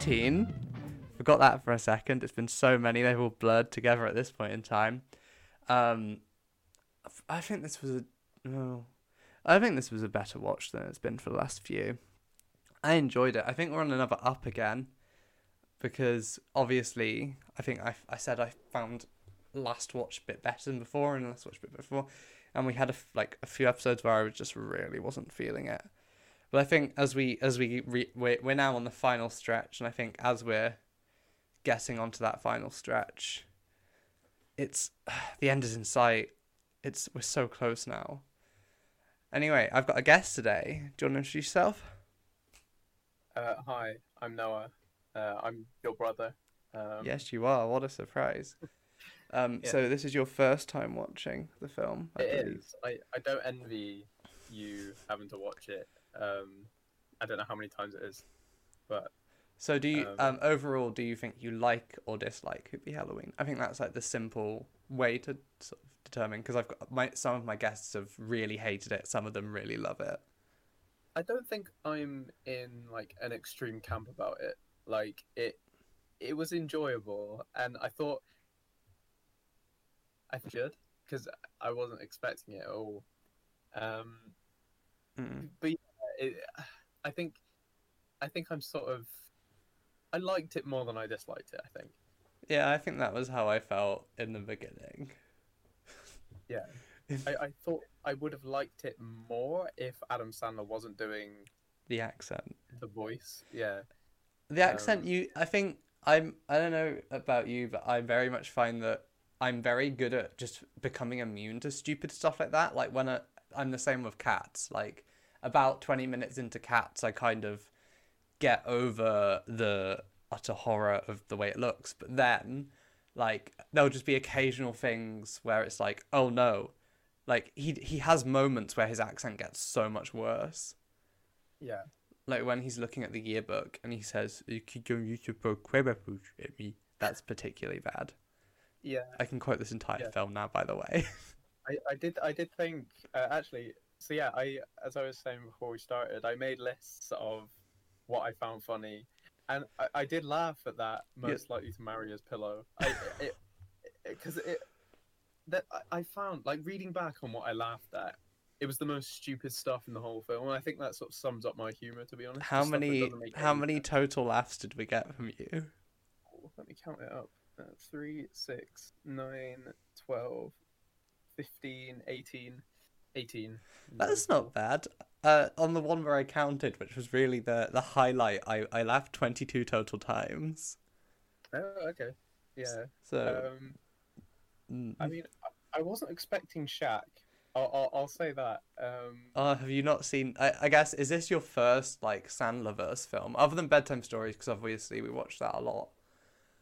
19. Forgot that for a second. It's been so many, they've all blurred together at this point in time. Um, I think this was a. Oh, I think this was a better watch than it's been for the last few. I enjoyed it. I think we're on another up again because obviously I think I, I said I found last watch a bit better than before and last watch a bit before, and we had a, like a few episodes where I just really wasn't feeling it. But I think as we as we re, we're, we're now on the final stretch, and I think as we're getting onto that final stretch, it's the end is in sight. It's we're so close now. Anyway, I've got a guest today. Do you want to introduce yourself? Uh, hi, I'm Noah. Uh, I'm your brother. Um, Yes, you are. What a surprise. Um, Yeah. So this is your first time watching the film, I it is. I, I don't envy you having to watch it. Um, I don't know how many times it is, but So do you, Um, um, overall, do you think you like or dislike Hubie Halloween? I think that's like the simple way to sort of determine because I've got my some of my guests have really hated it, some of them really love it. I don't think I'm in like an extreme camp about it. Like it, it was enjoyable, and I thought I should because I wasn't expecting it at all. Um, Mm. but it, I think I think I'm sort of I liked it more than I disliked it. I think. Yeah, I think that was how I felt in the beginning. Yeah. I, I thought I would have liked it more if Adam Sandler wasn't doing The accent. the voice. Yeah. The accent Um, you I think I'm I don't know about you, but I very much find that I'm very good at just becoming immune to stupid stuff like that. Like when I, I'm the same with cats. Like about 20 minutes into cats, I kind of get over the utter horror of the way it looks. But then like there'll just be occasional things where it's like, "Oh no." Like he he has moments where his accent gets so much worse Yeah. like when he's looking at the yearbook and he says you could go use your vocabulary at me that's particularly bad Yeah. i can quote this entire Yeah. film now by the way I, I did I did think uh, actually so yeah I as I was saying before we started I made lists of what I found funny and I, I did laugh at that most likely to marry his pillow I it because it, that I, found like reading back on what I laughed at it was the most stupid stuff in the whole film and I think that sort of sums up my humor to be honest how the stuff that many how many sense. total laughs did we get from you let me count it up. Uh, 3, 6, 9, 12, 15, 18. 18. that's not bad uh on the one where i counted which was really the the highlight i i laughed 22 total times Oh, okay. Yeah. so Um, mm. I mean, I- wasn't expecting Shaq. I'll, I'll, I'll say that. Um, Oh, have you not seen? I, I guess is this your first like Sandlerverse film, other than Bedtime Stories? Because obviously we watched that a lot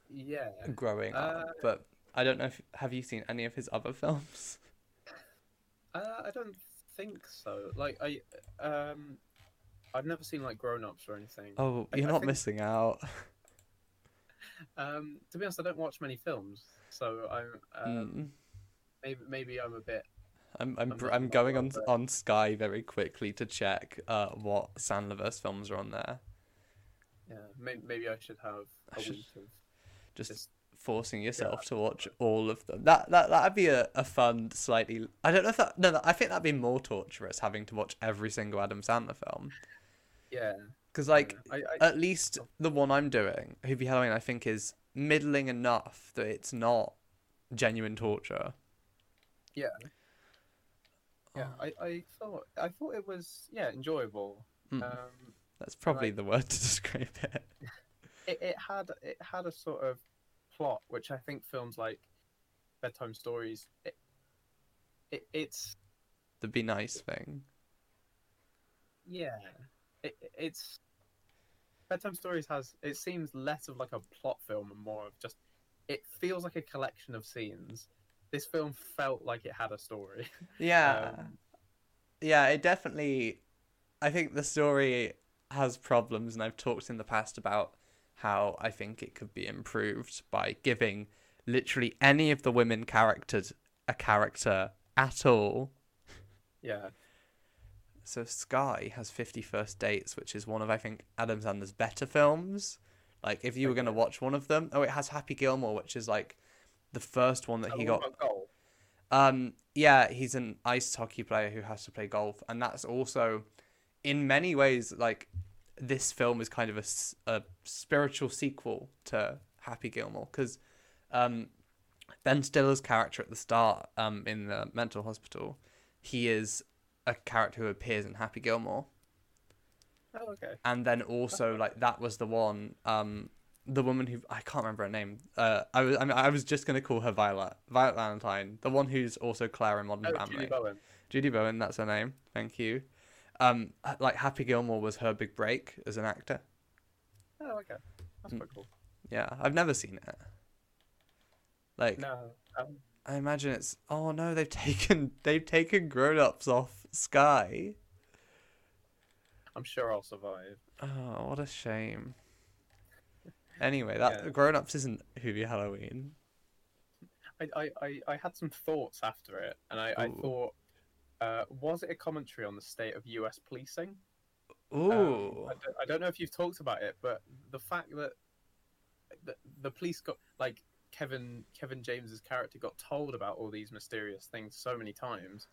yeah. growing Uh, up. But I don't know if have you seen any of his other films? Uh, I don't think so. Like, I, um, I've never seen like Grown Ups or anything. Oh, you're I not think- missing out. Um, to be honest, I don't watch many films, so I'm um, Mm. maybe maybe I'm a bit. I'm I'm I'm br- I'm going on on Sky very quickly to check uh what Sandlerverse films are on there. Yeah, maybe, maybe I should have I a should- week of Just just. Forcing yourself to watch all of them. That that that'd be a, a fun, slightly. I don't know if that. No, I think that'd be more torturous having to watch every single Adam Sandler film. Yeah. Because like yeah. I, I, at least the one I'm doing, Hubie Halloween, I think is middling enough that it's not genuine torture. yeah. Yeah, Oh, I, I thought I thought it was yeah enjoyable. mm, Um, that's probably the word to describe it. it, it had it had a sort of plot which I think films like bedtime stories it, it it's The be nice thing. yeah it, it's bedtime stories has it seems less of like a plot film and more of just it feels like a collection of scenes. This film felt like it had a story. Yeah. Um, yeah, it definitely. I think the story has problems, and I've talked in the past about how I think it could be improved by giving literally any of the women characters a character at all. yeah. so Sky has Fifty First Dates, which is one of I think Adam Sandler's better films. Like if you were gonna watch one of them, oh, it has Happy Gilmore, which is like the first one that he got. what about golf? Um, yeah, he's an ice hockey player who has to play golf, and that's also, in many ways, like this film is kind of a, a spiritual sequel to Happy Gilmore because, um, Ben Stiller's character at the start, um, in the mental hospital, he is a character who appears in Happy Gilmore, Oh, okay. and then also like that was the one, um, the woman who I can't remember her name. Uh, I was I, mean, I was just gonna call her Violet, Violet Valentine, the one who's also Claire in Modern Oh, Family. Julie Bowen. Julie Bowen, that's her name. Thank you. Um, like Happy Gilmore was her big break as an actor. Oh, okay. That's Mm. quite cool. Yeah, I've never seen it. Like, No. Um, I imagine it's. Oh no, they've taken they've taken Grown Ups off Sky. I'm sure I'll survive. Oh, what a shame. Anyway, that Yeah. Grown Ups isn't Hubie Halloween. I, I, I, I had some thoughts after it, and I, I thought, uh, was it a commentary on the state of U.S. policing? Ooh. Um, I, don't, I don't know if you've talked about it, but the fact that the, the police got like Kevin Kevin James's character got told about all these mysterious things so many times,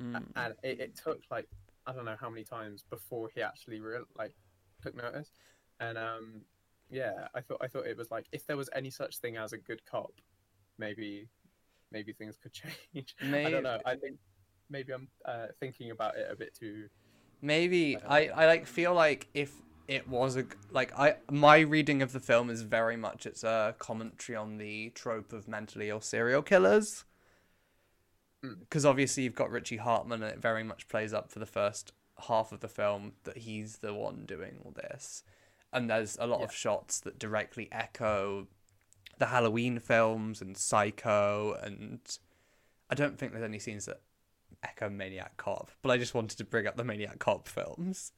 Mm. and it, it took like I don't know how many times before he actually real like took notice, and um yeah, I thought I thought it was like if there was any such thing as a good cop, maybe maybe things could change. I don't know. I think maybe I'm uh, thinking about it a bit too. Maybe I I. I like feel like if it was a like I my reading of the film is very much it's a commentary on the trope of mentally ill serial killers. Mm. Because obviously you've got Richie Hartman and it very much plays up for the first half of the film that he's the one doing all this. And there's a lot of shots that directly echo the Halloween films and Psycho and I don't think there's any scenes that echo Maniac Cop, but I just wanted to bring up the Maniac Cop films.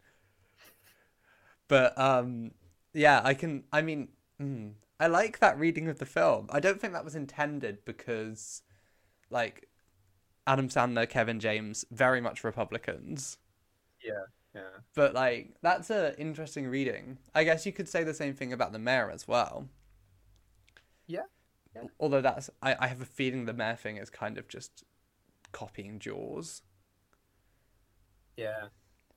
But um, yeah, I can. I mean, mm, I like that reading of the film. I don't think that was intended because, like, Adam Sandler, Kevin James, very much Republicans. Yeah, yeah. But like, that's a interesting reading. I guess you could say the same thing about the mayor as well. Yeah, yeah. Although that's, I, I have a feeling the mayor thing is kind of just copying Jaws. Yeah,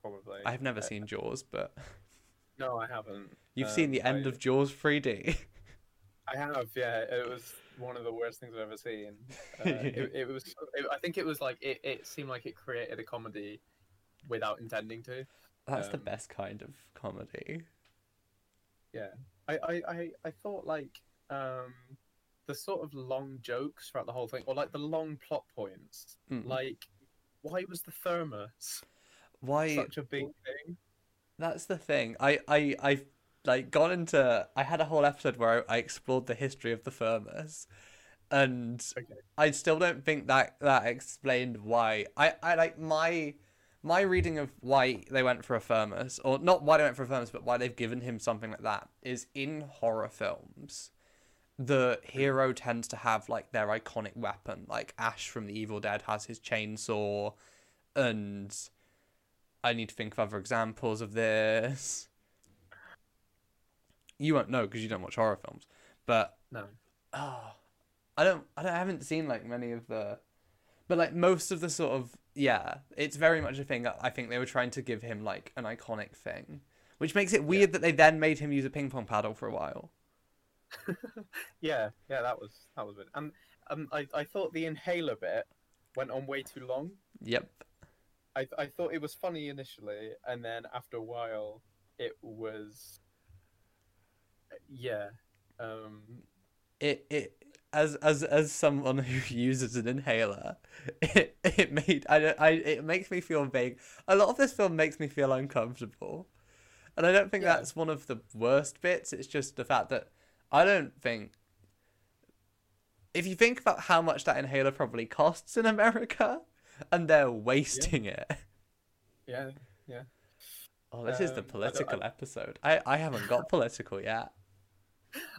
probably. I have never seen Jaws, but No, I haven't. you've seen Um, the end I- of Jaws 3D. I have. Yeah, it was one of the worst things I've ever seen. Uh, it, it was. It, I think it was like it, it. seemed like it created a comedy without intending to. That's the Um, best kind of comedy. Yeah, I, I, I, I thought like um, the sort of long jokes throughout the whole thing, or like the long plot points. Mm. Like, why was the thermos Why? such a big thing? That's the thing. I I I like gone into. I had a whole episode where I, I explored the history of the thermos, and Okay. I still don't think that that explained why. I I like my my reading of why they went for a thermos, or not why they went for a thermos, but why they've given him something like that is in horror films. The hero tends to have like their iconic weapon, like Ash from The Evil Dead has his chainsaw, and I need to think of other examples of this. You won't know because you don't watch horror films, but No. oh, I don't, I don't, I haven't seen like many of the, but like most of the sort of yeah, it's very much a thing. I think they were trying to give him like an iconic thing, which makes it weird that they then made him use a ping pong paddle for a while. Yeah, yeah, that was that was it. And um, I, I thought the inhaler bit went on way too long. Yep. I, I thought it was funny initially, and then after a while, it was. Yeah. Um. it it as as as someone who uses an inhaler, it it made I I it makes me feel vague. A lot of this film makes me feel uncomfortable, and I don't think Yeah. that's one of the worst bits. It's just the fact that I don't think. If you think about how much that inhaler probably costs in America, and they're wasting it. Yeah. Yeah. Oh, this is the Um, I don't- political episode. I, I haven't got political yet.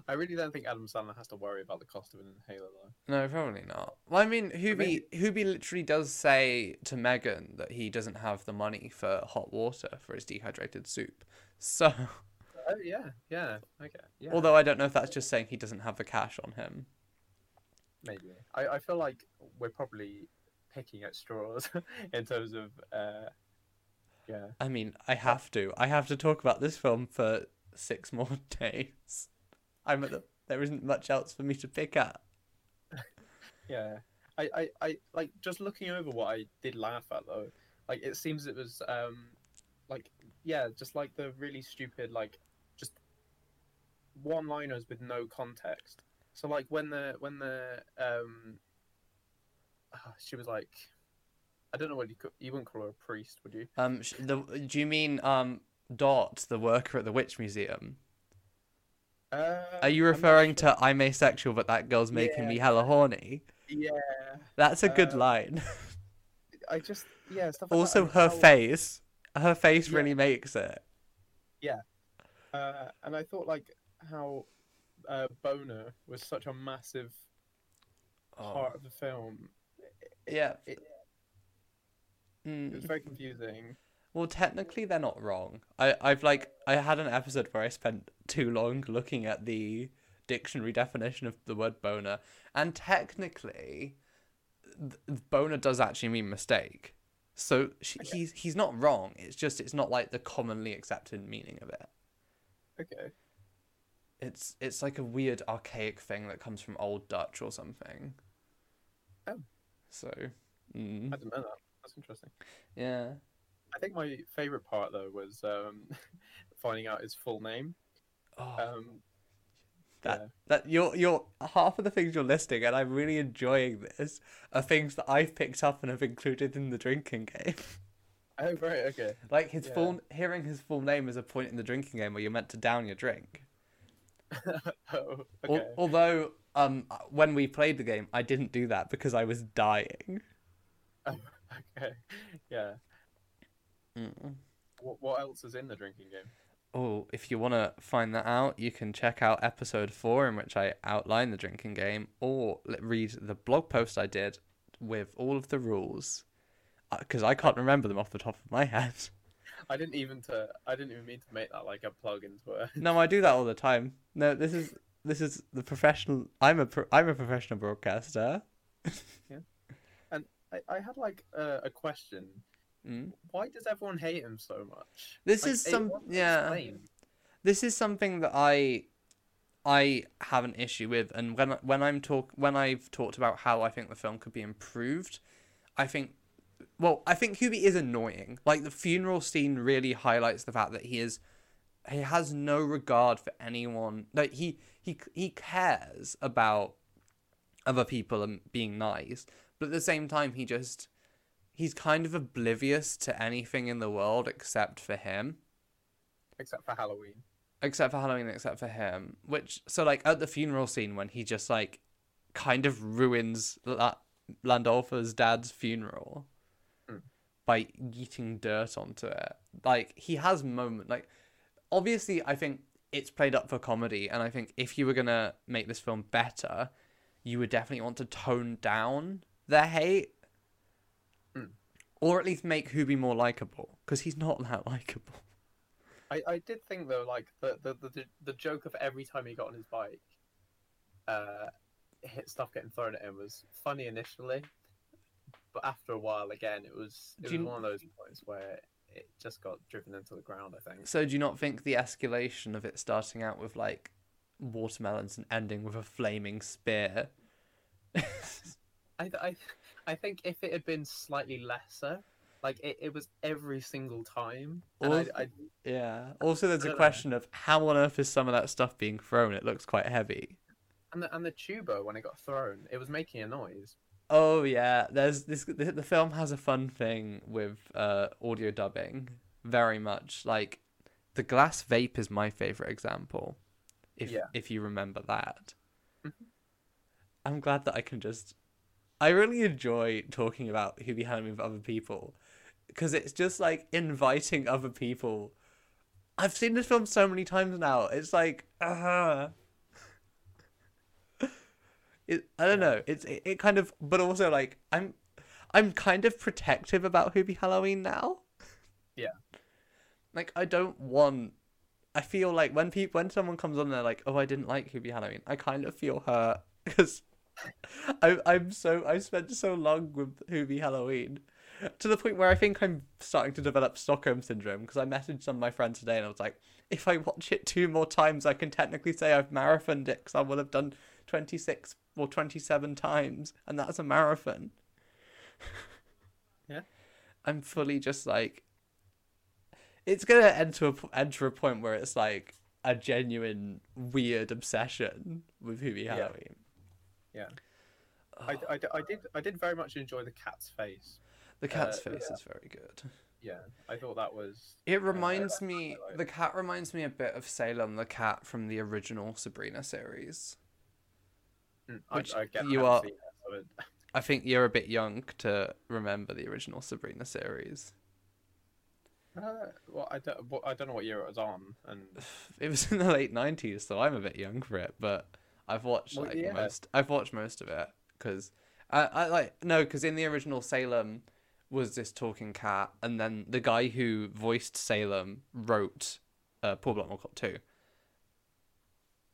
I really don't think Adam Sandler has to worry about the cost of an inhaler though. No, probably not. Well, I mean, Hubie, Hubie literally does say to Megan that he doesn't have the money for hot water for his dehydrated soup. So, Oh yeah, yeah, okay, yeah. although I don't know if that's just saying he doesn't have the cash on him. maybe I, I feel like we're probably picking at straws in terms of uh, yeah. I mean, I have to. I have to talk about this film for six more days. I'm at the, there isn't much else for me to pick at. Yeah, I, I, I like just looking over what I did laugh at though. Like it seems it was um, like yeah, just like the really stupid like one-liners with no context. So like when the when the um, ah, she was like, I don't know what you could, you wouldn't call her a priest, would you? Um, sh- the do you mean um Dot, the worker at the witch museum? Uh, Are you referring sure. to I'm asexual, but that girl's making Yeah. me hella horny? Yeah, That's a good Uh, line. I just yeah stuff. Like also, that, her face, her face Yeah. really makes it. Yeah. Uh, and I thought like how uh, Boner was such a massive part of the film. yeah. It, Mm. it was very confusing. Well, technically, they're not wrong. I, I've like I had an episode where I spent too long looking at the dictionary definition of the word boner, and technically, th- boner does actually mean mistake. So she, Okay. he's he's not wrong. It's just it's not like the commonly accepted meaning of it. Okay. It's it's like a weird archaic thing that comes from Old Dutch or something. Oh. So, mm, I didn't know that. That's interesting. yeah. I think my favorite part though was um, finding out his full name. Oh, Um, That- yeah. that you're you're half of the things you're listing, and I'm really enjoying this, are things that I've picked up and have included in the drinking game. Oh right. Okay. like his Yeah. full hearing his full name is a point in the drinking game where you're meant to down your drink. Oh. Al- Okay. although um when we played the game, I didn't do that because I was dying. Okay. Yeah. What, what else is in the drinking game? Oh, if you want to find that out, you can check out episode four in which I outline the drinking game, or read the blog post I did with all of the rules, because I can't remember them off the top of my head. I didn't even to. I didn't even mean to make that like a plug into it. No, I do that all the time. No, this is this is the professional. I'm a pro, I'm a professional broadcaster. Yeah, and I, I had like a, a question. Mm. Why does everyone hate him so much? This Like, is some yeah. explained. This is something that I I have an issue with, and when when I'm talk when I've talked about how I think the film could be improved, I think. Well, I think Hubie is annoying. Like the funeral scene really highlights the fact that he is he has no regard for anyone. Like he he he cares about other people and being nice, but at the same time he just he's kind of oblivious to anything in the world except for him except for Halloween. except for Halloween, except for him. Which so like at the funeral scene when he just like kind of ruins La- Landolfa's dad's funeral. By eating dirt onto it. Like he has moment like obviously I think it's played up for comedy, and I think if you were gonna make this film better, you would definitely want to tone down their hate. Mm. Or at least make Hubie more likable, because he's not that likable. I, I did think though, like the, the the the joke of every time he got on his bike, uh, hit stuff getting thrown at him was funny initially, but after a while, again, it was it Do was you- one of those points where it just got driven into the ground. I think. So do you not think the escalation of it starting out with like watermelons and ending with a flaming spear? I I I think if it had been slightly lesser, like it, it was every single time, Well, I, I yeah. Also, there's a don't know. question of how on earth is some of that stuff being thrown? It looks quite heavy. and the and the tuba when it got thrown, it was making a noise. Oh yeah, there's this. The, the film has a fun thing with uh, audio dubbing. Very much like the glass vape is my favorite example. If Yeah. if you remember that, Mhm. I'm glad that I can just. I really enjoy talking about Hubie Halloween with other people, because it's just like inviting other people. I've seen this film so many times now. It's like, uh, It, I don't know. It's it, it kind of, but also like I'm, I'm kind of protective about Hubie Halloween now. Yeah. Like I don't want. I feel like when people when someone comes on, and they're like, "Oh, I didn't like Hubie Halloween." I kind of feel hurt because I I'm so I spent so long with Hubie Halloween to the point where I think I'm starting to develop Stockholm syndrome because I messaged some of my friends today and I was like, if I watch it two more times, I can technically say I've marathoned it because I will have done 26 or 27 times, and that's a marathon. Yeah. I'm fully just like, it's gonna end to a, p- enter a point where it's like a genuine weird obsession with Hubie Yeah. Halloween. Yeah. I, I, I did I did very much enjoy the cat's face. The cat's Uh, face yeah. is very good. Yeah, I thought that was. It reminds that's what me. The cat reminds me a bit of Salem the cat from the original Sabrina series. Mm, I, Which I get you are- that, so I think you're a bit young to remember the original Sabrina series. Uh, well, I don't. I don't know what year it was on, and It was in the late '90s, so I'm a bit young for it. But I've watched Well, like yeah. most. I've watched most of it because I, I like no because in the original Salem was this talking cat, and then the guy who voiced Salem wrote uh, Paul Blart Mall Cop 2.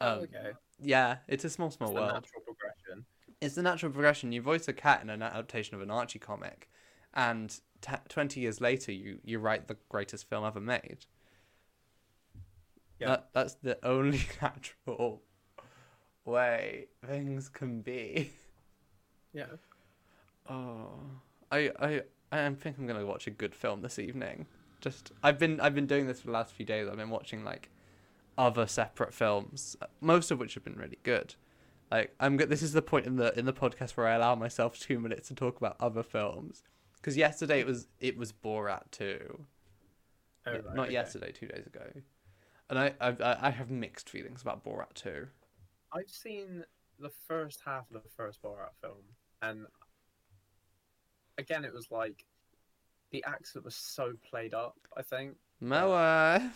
oh, Um, okay, Yeah, it's a small, it's small the world. natural progression. It's the natural progression. You voice a cat in an adaptation of an Archie comic, and t- twenty years later, you you write the greatest film ever made. Yeah. That, that's the only natural way things can be. Yeah, Oh, I I I think I'm gonna watch a good film this evening. Just I've been I've been doing this for the last few days. I've been watching like other separate films, most of which have been really good. Like I'm good. This is the point in the in the podcast where I allow myself two minutes to talk about other films. Because yesterday it was it was Borat two. Oh, right, Not okay. yesterday, two days ago. And I, I I have mixed feelings about Borat two. I've seen the first half of the first Borat film, and again, it was like the accent was so played up. I think. Moa. Uh,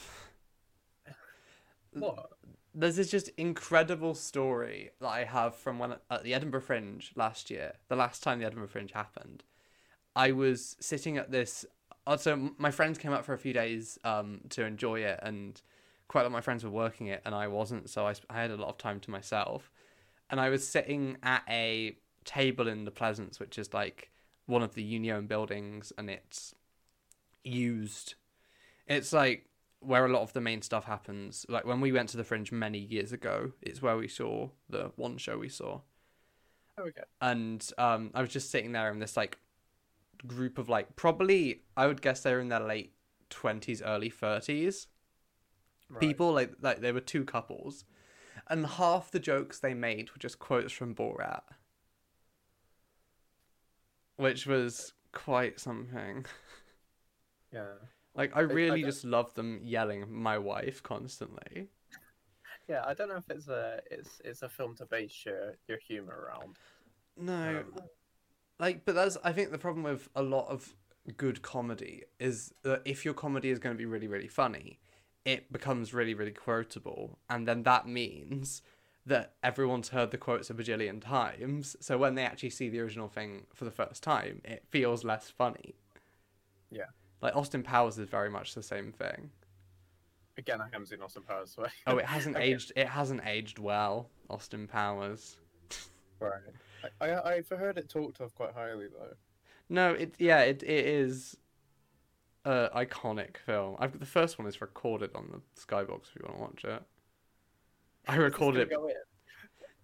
What? there's this just incredible story that I have from when at the Edinburgh Fringe last year, the last time the Edinburgh Fringe happened. I was sitting at this. Also, my friends came up for a few days um, to enjoy it, and quite a lot of my friends were working it, and I wasn't, so I, I had a lot of time to myself. And I was sitting at a table in the Pleasance, which is like one of the Union buildings, and it's used. It's like where a lot of the main stuff happens. Like when we went to the Fringe many years ago, it's where we saw the one show we saw. Oh, okay. And um, I was just sitting there in this like group of like probably I would guess they were in their late twenties, early thirties Right. people. Like like they were two couples, and half the jokes they made were just quotes from Borat, which was quite something. Yeah. Like I I really don't- just love them yelling my wife constantly. Yeah, I don't know if it's a it's it's a film to base your your humor around. No, Um, like, but that's I think the problem with a lot of good comedy is that if your comedy is going to be really really funny, it becomes really really quotable, and then that means that everyone's heard the quotes a bajillion times. So when they actually see the original thing for the first time, it feels less funny. Yeah. Like Austin Powers is very much the same thing. Again, I haven't seen Austin Powers, so Oh, it hasn't Okay. aged. It hasn't aged well. Austin Powers. right. I, I I've heard it talked of quite highly though. No, it yeah, it it is a iconic film. I've the first one is recorded on the Skybox if you want to watch it. I recorded it. gonna go in?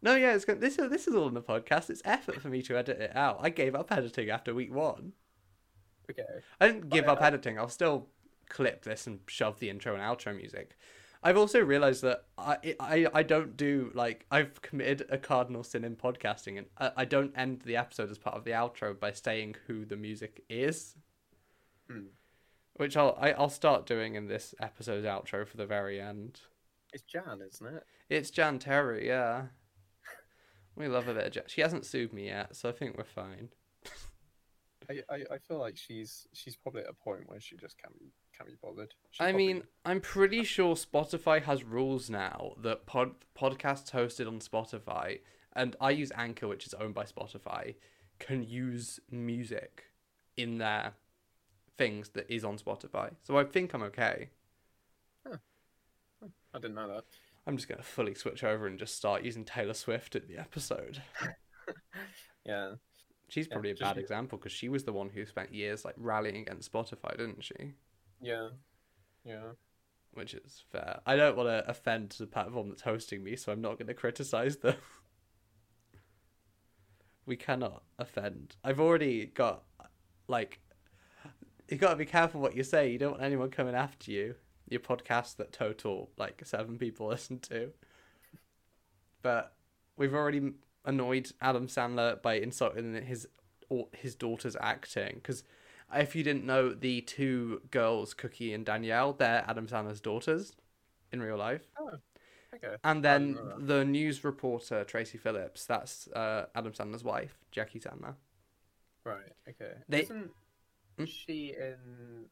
No, yeah, it's go- this is this is all in the podcast. It's effort for me to edit it out. I gave up editing after week one. Okay. I didn't give I- up I- editing. I'll still clip this and shove the intro and outro music. I've also realized that I, I I don't do like I've committed a cardinal sin in podcasting, and I, I don't end the episode as part of the outro by saying who the music is, Hmm. which I'll I, I'll start doing in this episode's outro for the very end. It's Jan, isn't it? It's Jan Terry, yeah. We love a bit of Jan. She hasn't sued me yet, so I think we're fine. I, I, I feel like she's she's probably at a point where she just can't be can't be bothered. I probably- mean, I'm pretty sure Spotify has rules now that pod podcasts hosted on Spotify and I use Anchor, which is owned by Spotify, can use music in their things that is on Spotify. So I think I'm okay. I didn't know that. I'm just gonna fully switch over and just start using Taylor Swift at the episode. Yeah. She's Yeah, probably a bad example because she was the one who spent years like rallying against Spotify, didn't she? Yeah. Yeah. Which is fair. I don't want to offend the platform that's hosting me, so I'm not going to criticize them. we cannot offend. I've already got like you got to be careful what you say. You don't want anyone coming after you. Your podcast that total like seven people listen to. But we've already annoyed Adam Sandler by insulting his or his daughter's acting because if you didn't know, the two girls, Cookie and Danielle, they're Adam Sandler's daughters in real life. Oh, Okay. And then the news reporter Tracy Phillips, that's uh, Adam Sandler's wife, Jackie Sandler. Right. Okay. They- Isn't Hmm? she in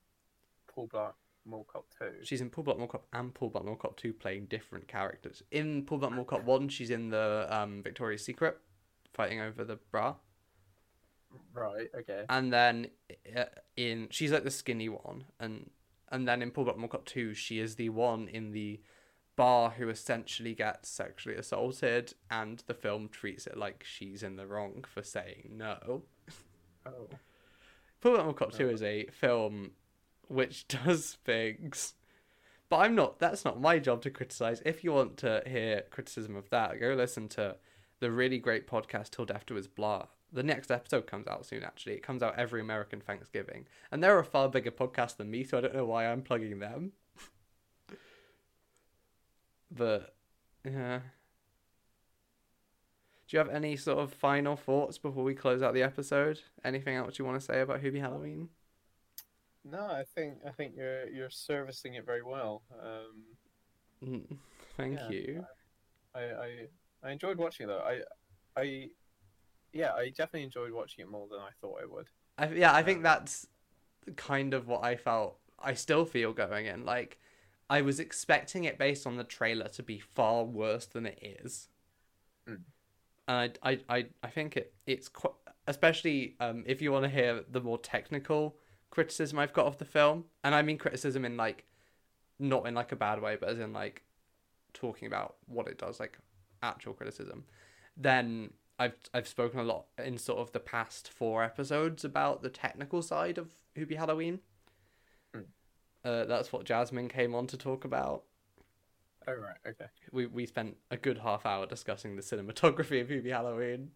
Paul Blart Mall Cop 2? She's in Paul Blart Mall Cop and Paul Blart Mall Cop 2 playing different characters. In Paul Blart Mall Cop 1, she's in the um, Victoria's Secret, fighting over the bra. Right. Okay. And then uh, in she's like the skinny one, and and then in Paul Blart Mall Cop 2, she is the one in the bar who essentially gets sexually assaulted, and the film treats it like she's in the wrong for saying no. Oh. Paul Blart Mall Cop 2 is a film which does things. But I'm not, that's not my job to criticize. If you want to hear criticism of that, go listen to the really great podcast Till Death Do Us Blart. The next episode comes out soon, actually. It comes out every American Thanksgiving. And they're a far bigger podcast than me, so I don't know why I'm plugging them. but, yeah. Do you have any sort of final thoughts before we close out the episode? Anything else you want to say about Hubie Halloween? No, I think I think you're you're servicing it very well. Um, Mm, Thank Yeah. you. I, I I enjoyed watching it though. I I yeah, I definitely enjoyed watching it more than I thought I would. I, yeah, I think Um, that's kind of what I felt. I still feel going in. Like, I was expecting it based on the trailer to be far worse than it is. Mm. And I, I, I, I think it, it's quite, especially um, if you want to hear the more technical criticism I've got of the film, and I mean criticism in like, not in like a bad way, but as in like talking about what it does, like actual criticism. Then I've I've spoken a lot in sort of the past four episodes about the technical side of Hubie Halloween. Hmm. Uh, that's what Jasmine came on to talk about. Oh right, okay. We we spent a good half hour discussing the cinematography of Hubie Halloween.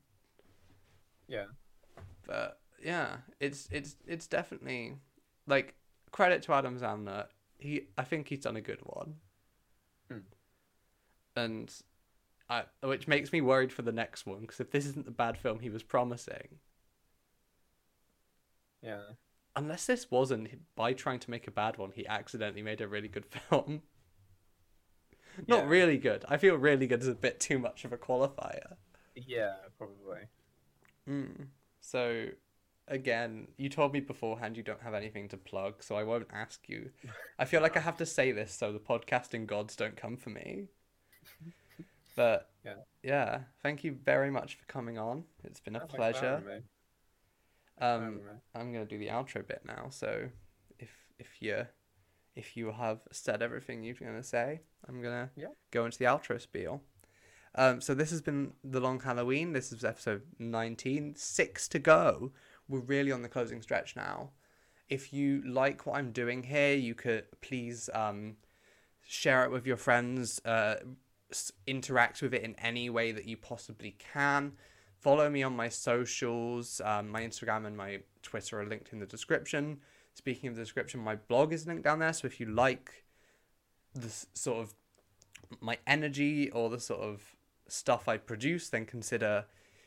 Yeah. But yeah, it's it's it's definitely like credit to Adam Sandler. He I think he's done a good one. Hmm. And I which makes me worried for the next one because if this isn't the bad film he was promising, Yeah. unless this wasn't by trying to make a bad one, he accidentally made a really good film. Not Yeah. really good. I feel really good is a bit too much of a qualifier. Yeah, probably. Mm. So, again, you told me beforehand you don't have anything to plug, so I won't ask you. I feel like I have to say this so the podcasting gods don't come for me. But Yeah. yeah, thank you very much for coming on. It's been a pleasure. Um, I'm gonna do the outro bit now. So, if if you if you have said everything you're gonna say, I'm gonna Yeah. go into the outro spiel. Um, so this has been the long Halloween. This is episode 19. Six to go. We're really on the closing stretch now. If you like what I'm doing here, you could please um, share it with your friends. Uh, interact with it in any way that you possibly can. Follow me on my socials. Um, my Instagram and my Twitter are linked in the description. Speaking of the description, my blog is linked down there. So if you like the s- sort of my energy or the sort of stuff I produce, then consider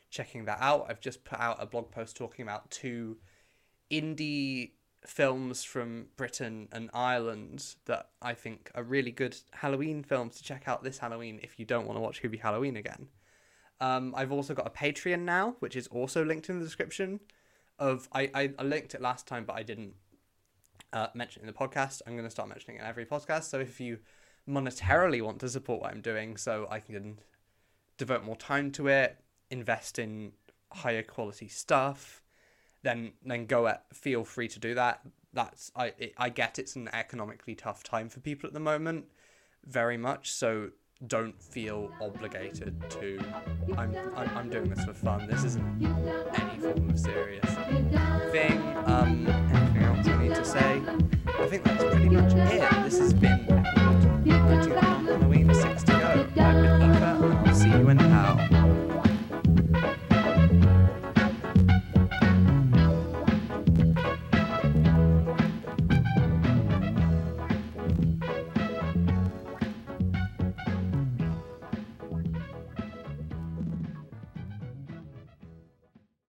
checking that out. I've just put out a blog post talking about two indie films from Britain and Ireland that I think are really good Halloween films to check out this Halloween if you don't want to watch Hubie Halloween again. Um, I've also got a Patreon now, which is also linked in the description. Of I, I, I linked it last time, but I didn't uh, mention it in the podcast. I'm going to start mentioning it in every podcast. So if you monetarily want to support what I'm doing, so I can devote more time to it, invest in higher quality stuff, then then go at feel free to do that. That's I it, I get it's an economically tough time for people at the moment, very much. So don't feel obligated to. I'm I'm, I'm doing this for fun. This isn't any form of serious thing. Um, anything else I need to say? I think that's pretty much it. This has been